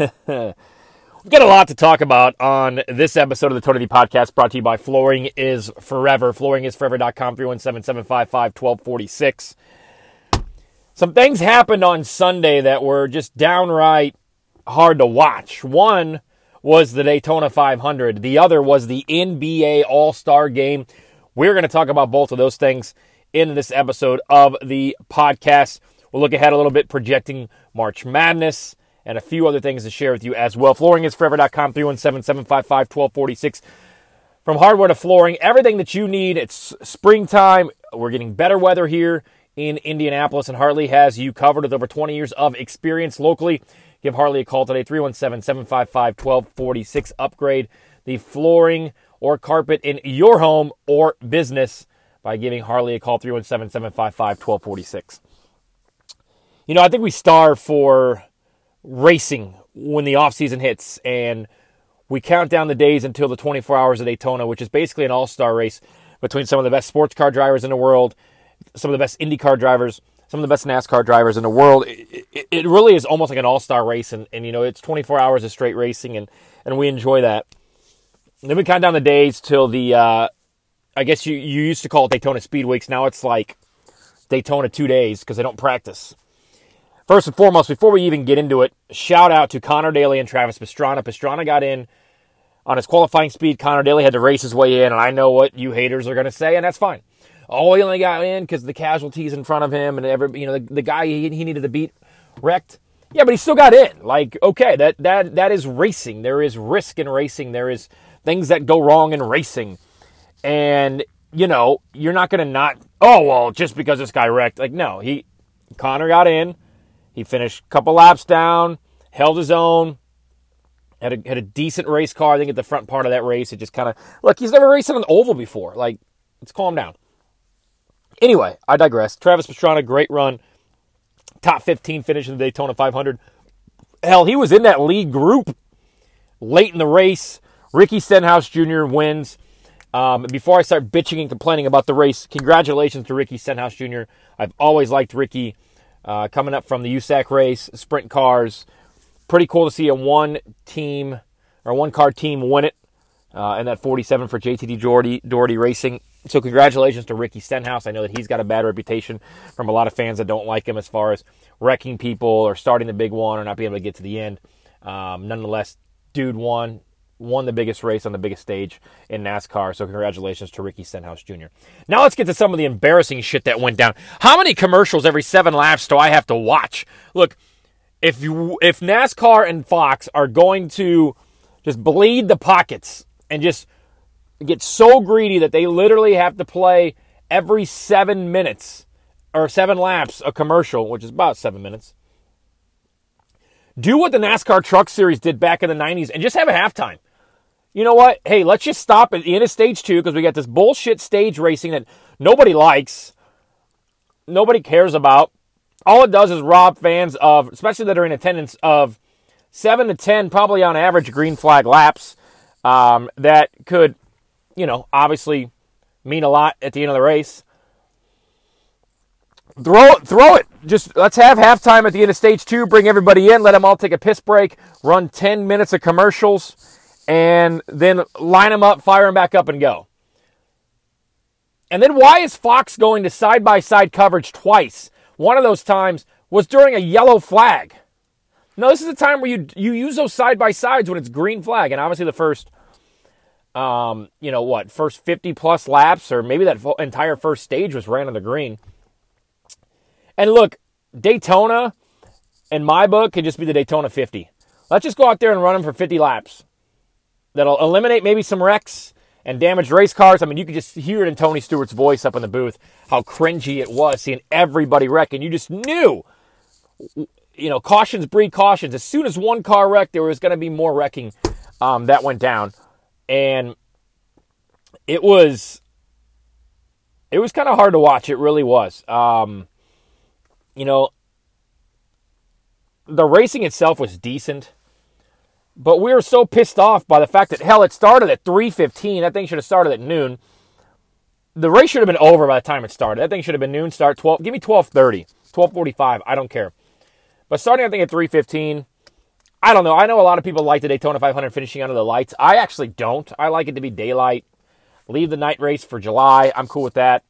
We've got a lot to talk about on this episode of the D podcast brought to you by Flooring is Forever. Flooringisforever.com, 317-755-1246. Some things happened on Sunday that were just downright hard to watch. One was the Daytona 500. The other was the NBA All-Star Game. We're going to talk about both of those things in this episode of the podcast. We'll look ahead a little bit, projecting March Madness and a few other things to share with you as well. Flooringisforever.com, 317-755-1246. From hardware to flooring, everything that you need. It's springtime. We're getting better weather here in Indianapolis, and Harley has you covered with over 20 years of experience locally. Give Harley a call today, 317-755-1246. Upgrade the flooring or carpet in your home or business by giving Harley a call, 317-755-1246. You know, I think we starve for racing when the off season hits and we count down the days until the 24 hours of Daytona, which is basically an all-star race between some of the best sports car drivers in the world, some of the best IndyCar drivers, some of the best NASCAR drivers in the world. It, it, it really is almost like an all-star race, and, and you know it's 24 hours of straight racing, and and we enjoy that. And then we count down the days till the, uh, I guess you you used to call it Daytona Speed Weeks. Now it's like Daytona two days because they don't practice. First and foremost, before we even get into it, shout out to Connor Daly and Travis Pastrana. Pastrana got in on his qualifying speed. Connor Daly had to race his way in, and I know what you haters are going to say, and that's fine. Oh, he only got in because the casualties in front of him, and every you know the, the guy he, he needed to beat wrecked. Yeah, but he still got in. Like, okay, that that that is racing. There is risk in racing. There is things that go wrong in racing, and you know you're not going to not. Oh well, just because this guy wrecked. Like, no, he Connor got in. He finished a couple laps down, held his own, had a, had a decent race car. I think at the front part of that race, it just kind of look. He's never raced on an oval before. Like, let's calm down. Anyway, I digress. Travis Pastrana, great run, top 15 finish in the Daytona 500. Hell, he was in that lead group late in the race. Ricky Stenhouse Jr. wins. Um, before I start bitching and complaining about the race, congratulations to Ricky Stenhouse Jr. I've always liked Ricky uh, coming up from the USAC race, sprint cars. Pretty cool to see a one team or one car team win it. Uh, and that 47 for JTG Daugherty, Daugherty Racing. So congratulations to Ricky Stenhouse. I know that he's got a bad reputation from a lot of fans that don't like him as far as wrecking people or starting the big one or not being able to get to the end. Um, nonetheless, dude won won the biggest race on the biggest stage in NASCAR. So congratulations to Ricky Stenhouse Jr. Now let's get to some of the embarrassing shit that went down. How many commercials every seven laps do I have to watch? Look, if you if NASCAR and Fox are going to just bleed the pockets and just get so greedy that they literally have to play every seven minutes or seven laps a commercial, which is about seven minutes. Do what the NASCAR Truck Series did back in the 90s and just have a halftime you know what? Hey, let's just stop at the end of stage two because we got this bullshit stage racing that nobody likes, nobody cares about. All it does is rob fans of, especially that are in attendance, of seven to ten, probably on average, green flag laps um, that could, you know, obviously mean a lot at the end of the race. Throw it, throw it. Just let's have halftime at the end of stage two. Bring everybody in. Let them all take a piss break. Run ten minutes of commercials and then line them up, fire them back up, and go. And then why is Fox going to side by side coverage twice? One of those times was during a yellow flag. No, this is the time where you you use those side by sides when it's green flag, and obviously the first, um, you know what, first fifty plus laps, or maybe that entire first stage was ran on the green. And look, Daytona, in my book, could just be the Daytona 50. Let's just go out there and run them for 50 laps that'll eliminate maybe some wrecks and damaged race cars. I mean, you could just hear it in Tony Stewart's voice up in the booth how cringy it was seeing everybody wreck, and you just knew, you know, cautions breed cautions. As soon as one car wrecked, there was going to be more wrecking um, that went down, and it was it was kind of hard to watch. It really was. Um, you know, the racing itself was decent. But we were so pissed off by the fact that hell, it started at 3:15. That thing should have started at noon. The race should have been over by the time it started. That thing should have been noon start 12. Give me 12:30, 12:45. I don't care. But starting I think at 3:15, I don't know. I know a lot of people like the Daytona 500 finishing under the lights. I actually don't. I like it to be daylight. Leave the night race for July. I'm cool with that.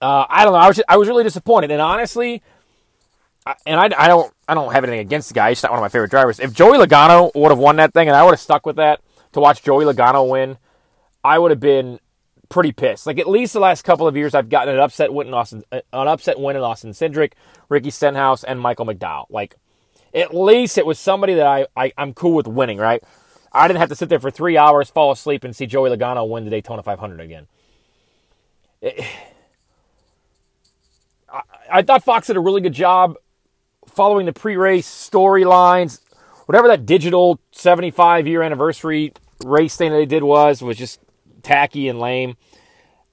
Uh, I don't know. I was just, I was really disappointed, and honestly, And I, I don't I don't have anything against the guy. He's not one of my favorite drivers. If Joey Logano would have won that thing, and I would have stuck with that to watch Joey Logano win, I would have been pretty pissed. Like at least the last couple of years, I've gotten an upset win in Austin, uh, an upset win in Austin Cindric, Ricky Stenhouse, and Michael McDowell. Like at least it was somebody that I, I I'm cool with winning. Right? I didn't have to sit there for three hours, fall asleep, and see Joey Logano win the Daytona 500 again. It, I thought Fox did a really good job following the pre-race storylines. Whatever that digital 75 year anniversary race thing that they did was was just tacky and lame.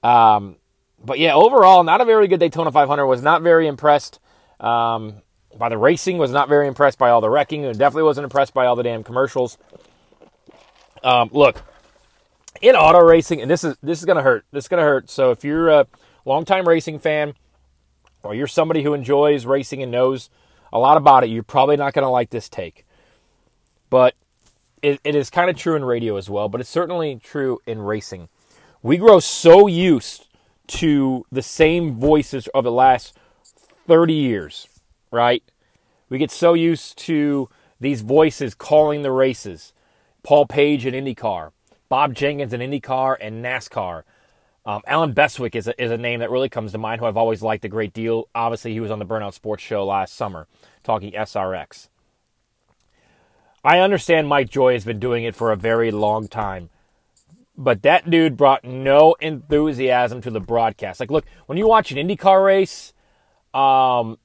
Um, but yeah, overall, not a very good Daytona 500. Was not very impressed um, by the racing. Was not very impressed by all the wrecking. And definitely wasn't impressed by all the damn commercials. Um, look, in auto racing, and this is this is gonna hurt. This is gonna hurt. So if you're a longtime racing fan, or you're somebody who enjoys racing and knows a lot about it, you're probably not gonna like this take. But it, it is kind of true in radio as well, but it's certainly true in racing. We grow so used to the same voices of the last 30 years, right? We get so used to these voices calling the races. Paul Page in IndyCar, Bob Jenkins in IndyCar and NASCAR. Um, Allen Bestwick is a, is a name that really comes to mind, who I've always liked a great deal. Obviously, he was on the Burnout Sports Show last summer talking SRX. I understand Mike Joy has been doing it for a very long time. But that dude brought no enthusiasm to the broadcast. Like, look, when you watch an IndyCar race, um,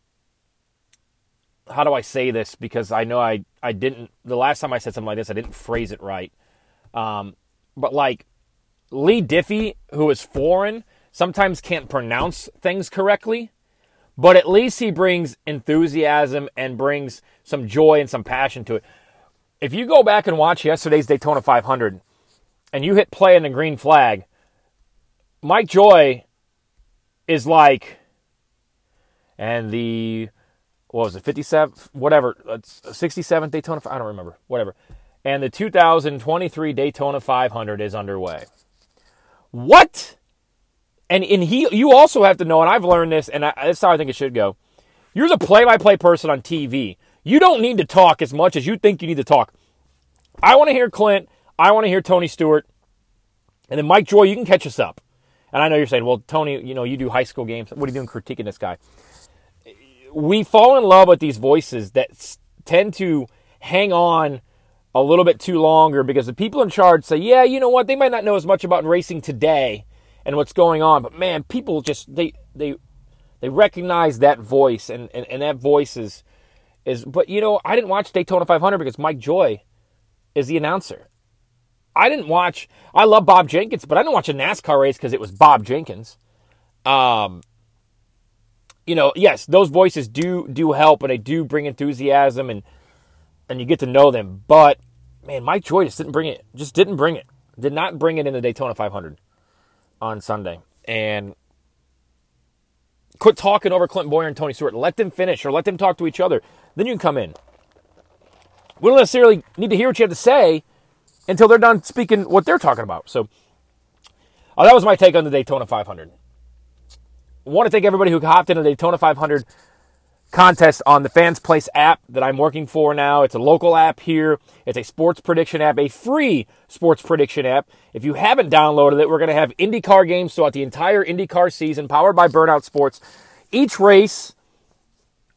how do I say this? Because I know I, I didn't, the last time I said something like this, I didn't phrase it right. Um, but like, Leigh Diffey, who is foreign, sometimes can't pronounce things correctly, but at least he brings enthusiasm and brings some joy and some passion to it if you go back and watch yesterday's Daytona 500 and you hit play on the green flag, Mike Joy is like, and the, what was it, 57, whatever, uh, 67th Daytona, I don't remember, whatever. And the 2023 Daytona 500 is underway. What? And, and he, you also have to know, and I've learned this, and I, that's how I think it should go. You're the play by play person on TV. You don't need to talk as much as you think you need to talk. I want to hear Clint. I want to hear Tony Stewart. And then Mike Joy, you can catch us up. And I know you're saying, well, Tony, you know, you do high school games. What are you doing critiquing this guy? We fall in love with these voices that tend to hang on a little bit too longer because the people in charge say, yeah, you know what? They might not know as much about racing today and what's going on, but man, people just they they they recognize that voice and, and, and that voice is is but you know I didn't watch Daytona 500 because Mike Joy is the announcer. I didn't watch. I love Bob Jenkins, but I didn't watch a NASCAR race because it was Bob Jenkins. Um, you know, yes, those voices do do help, and they do bring enthusiasm, and and you get to know them. But man, Mike Joy just didn't bring it. Just didn't bring it. Did not bring it in the Daytona 500 on Sunday, and quit talking over Clinton Bowyer and Tony Stewart. Let them finish, or let them talk to each other. Then you can come in. We don't necessarily need to hear what you have to say until they're done speaking what they're talking about. So uh, that was my take on the Daytona 500. I want to thank everybody who hopped into the Daytona 500 contest on the Fans Place app that I'm working for now. It's a local app here. It's a sports prediction app, a free sports prediction app. If you haven't downloaded it, we're going to have IndyCar games throughout the entire IndyCar season, powered by Burnout Sports. Each race,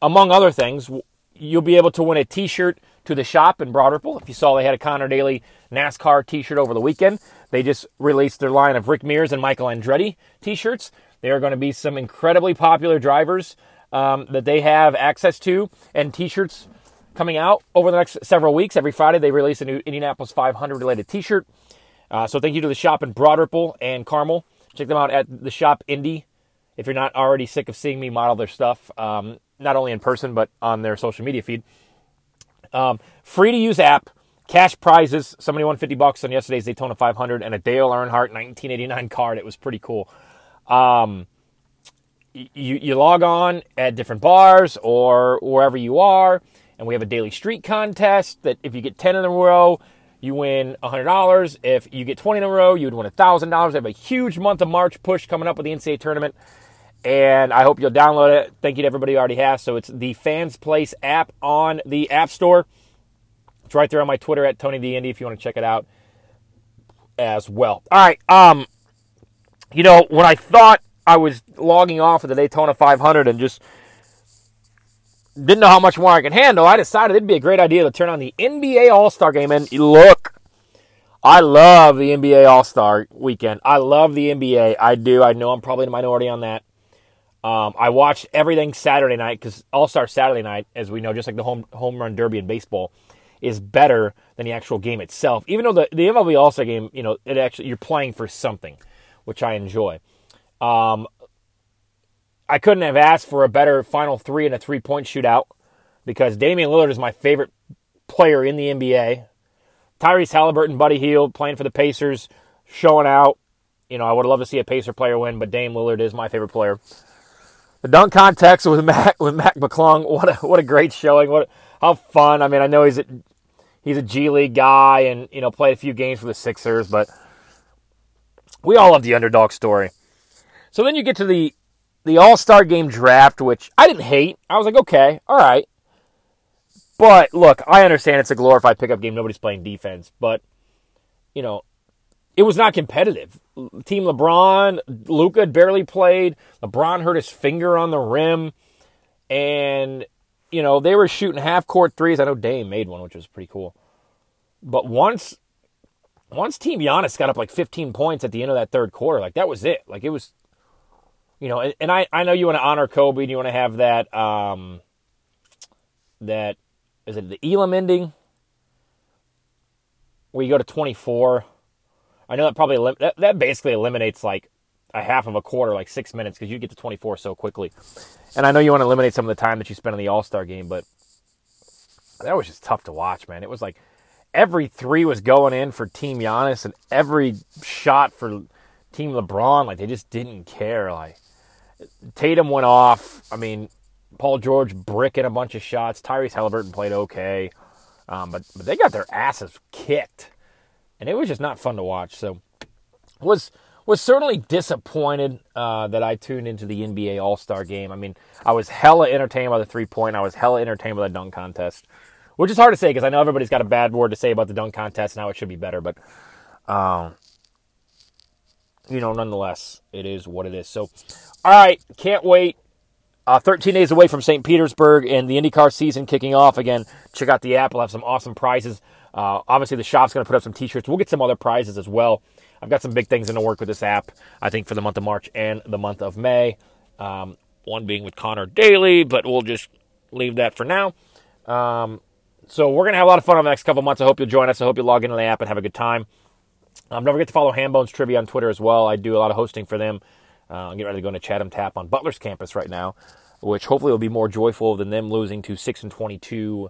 among other things, you'll be able to win a T-shirt to the shop in Broad Ripple. If you saw, they had a Connor Daly NASCAR T-shirt over the weekend. They just released their line of Rick Mears and Michael Andretti T-shirts. There are going to be some incredibly popular drivers um, that they have access to and T-shirts coming out over the next several weeks. Every Friday they release a new Indianapolis 500 related T-shirt. Uh, so thank you to the shop in Broad Ripple and Carmel. Check them out at the shop Indy. If you're not already sick of seeing me model their stuff, um, not only in person but on their social media feed. Um, free to use app, cash prizes. Somebody won 50 bucks on yesterday's Daytona 500 and a Dale Earnhardt 1989 card. It was pretty cool. Um, you, you log on at different bars or wherever you are, And we have a daily street contest that if you get 10 in a row, you win $100. If you get 20 in a row, you would win $1,000. We have a huge month of March push coming up with the NCAA tournament. And I hope you'll download it. Thank you to everybody who already has. So it's the Fans Place app on the App Store. It's right there on my Twitter at Tony the Indy if you want to check it out as well. All right. Um, you know, when I thought I was logging off of the Daytona 500 and just didn't know how much more I could handle, I decided it'd be a great idea to turn on the NBA All Star game. And look, I love the NBA All Star weekend. I love the NBA. I do. I know I'm probably the minority on that. Um, I watched everything Saturday night because All Star Saturday night, as we know, just like the home home run derby in baseball, is better than the actual game itself. Even though the the MLB All Star game, you know, it actually you're playing for something, which I enjoy. Um, I couldn't have asked for a better final three in a three point shootout because Damian Lillard is my favorite player in the NBA. Tyrese Halliburton, Buddy Hield playing for the Pacers, showing out. You know, I would love to see a Pacer player win, but Dame Lillard is my favorite player. The dunk contest with Mac with Mac McClung, what a what a great showing! What how fun! I mean, I know he's a he's a G League guy and you know played a few games for the Sixers, but we all love the underdog story. So then you get to the the All Star Game draft, which I didn't hate. I was like, okay, all right. But look, I understand it's a glorified pickup game. Nobody's playing defense, but you know, it was not competitive. Team LeBron, Luka barely played. LeBron hurt his finger on the rim, and you know they were shooting half court threes. I know Dame made one, which was pretty cool. But once, once Team Giannis got up like 15 points at the end of that third quarter, like that was it. Like it was you know, and, and I, I know you want to honor Kobe and you want to have that um, that is it the Elam ending where you go to 24. I know that probably that, that basically eliminates like a half of a quarter, like six minutes, because you get to 24 so quickly. And I know you want to eliminate some of the time that you spend in the All Star game, but that was just tough to watch, man. It was like every three was going in for Team Giannis, and every shot for Team LeBron. Like they just didn't care. Like Tatum went off. I mean, Paul George bricking a bunch of shots. Tyrese Halliburton played okay, um, but but they got their asses kicked, and it was just not fun to watch. So was was certainly disappointed uh, that I tuned into the NBA All Star game. I mean, I was hella entertained by the three point. I was hella entertained by the dunk contest, which is hard to say because I know everybody's got a bad word to say about the dunk contest and how it should be better, but. Um, you know, nonetheless, it is what it is. So, all right, can't wait. Uh, 13 days away from St. Petersburg and the IndyCar season kicking off. Again, check out the app. We'll have some awesome prizes. Uh, obviously, the shop's going to put up some t shirts. We'll get some other prizes as well. I've got some big things in the work with this app, I think, for the month of March and the month of May. Um, one being with Connor Daly, but we'll just leave that for now. Um, so, we're going to have a lot of fun over the next couple months. I hope you'll join us. I hope you log into the app and have a good time. Um, don't forget to follow Hambones Trivia on Twitter as well. I do a lot of hosting for them. Uh, I'm getting ready to go into Chatham Tap on Butler's campus right now, which hopefully will be more joyful than them losing to 6 and 22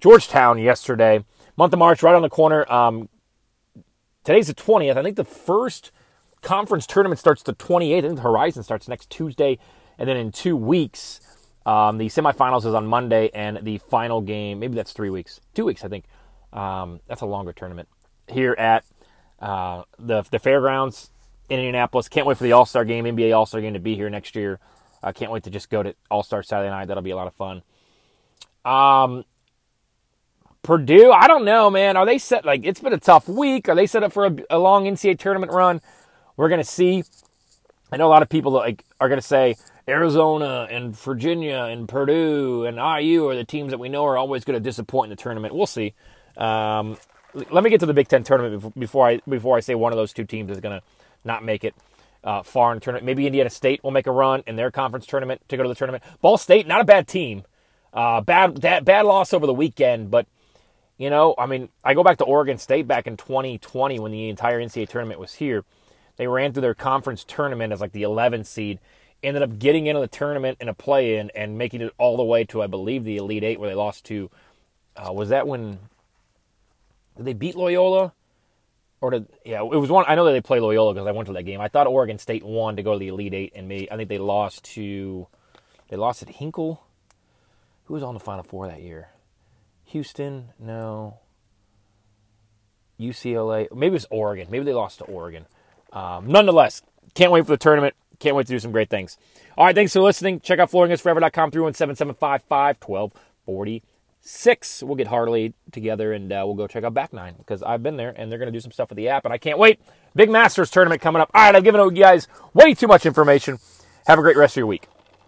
Georgetown yesterday. Month of March, right on the corner. Um, today's the 20th. I think the first conference tournament starts the 28th. I think the Horizon starts next Tuesday. And then in two weeks, um, the semifinals is on Monday, and the final game, maybe that's three weeks. Two weeks, I think. Um, that's a longer tournament here at uh, the the fairgrounds in Indianapolis. Can't wait for the All Star game, NBA All Star game to be here next year. I can't wait to just go to All Star Saturday night. That'll be a lot of fun. Um, Purdue, I don't know, man. Are they set? Like, it's been a tough week. Are they set up for a, a long NCAA tournament run? We're gonna see. I know a lot of people like are gonna say Arizona and Virginia and Purdue and IU are the teams that we know are always to disappoint in the tournament. We'll see. Um, let me get to the Big Ten tournament before I before I say one of those two teams is going to not make it uh, far in the tournament. Maybe Indiana State will make a run in their conference tournament to go to the tournament. Ball State, not a bad team. Uh, bad that bad loss over the weekend, but you know, I mean, I go back to Oregon State back in 2020 when the entire NCAA tournament was here. They ran through their conference tournament as like the 11th seed, ended up getting into the tournament in a play-in and making it all the way to I believe the Elite Eight, where they lost to. Uh, was that when did they beat Loyola? Or did yeah? It was one. I know that they play Loyola because I went to that game. I thought Oregon State won to go to the Elite Eight, and me. I think they lost to they lost at Hinkle. Who was on the Final Four that year? Houston, no. UCLA, maybe it's Oregon. Maybe they lost to Oregon. Um, nonetheless, can't wait for the tournament. Can't wait to do some great things. All right, thanks for listening. Check out flooringisforever.com, 317-775-1240 six, we'll get Harley together and uh, we'll go check out Back Nine because I've been there and they're going to do some stuff with the app and I can't wait. Big Masters tournament coming up. All right, I've given you guys way too much information. Have a great rest of your week.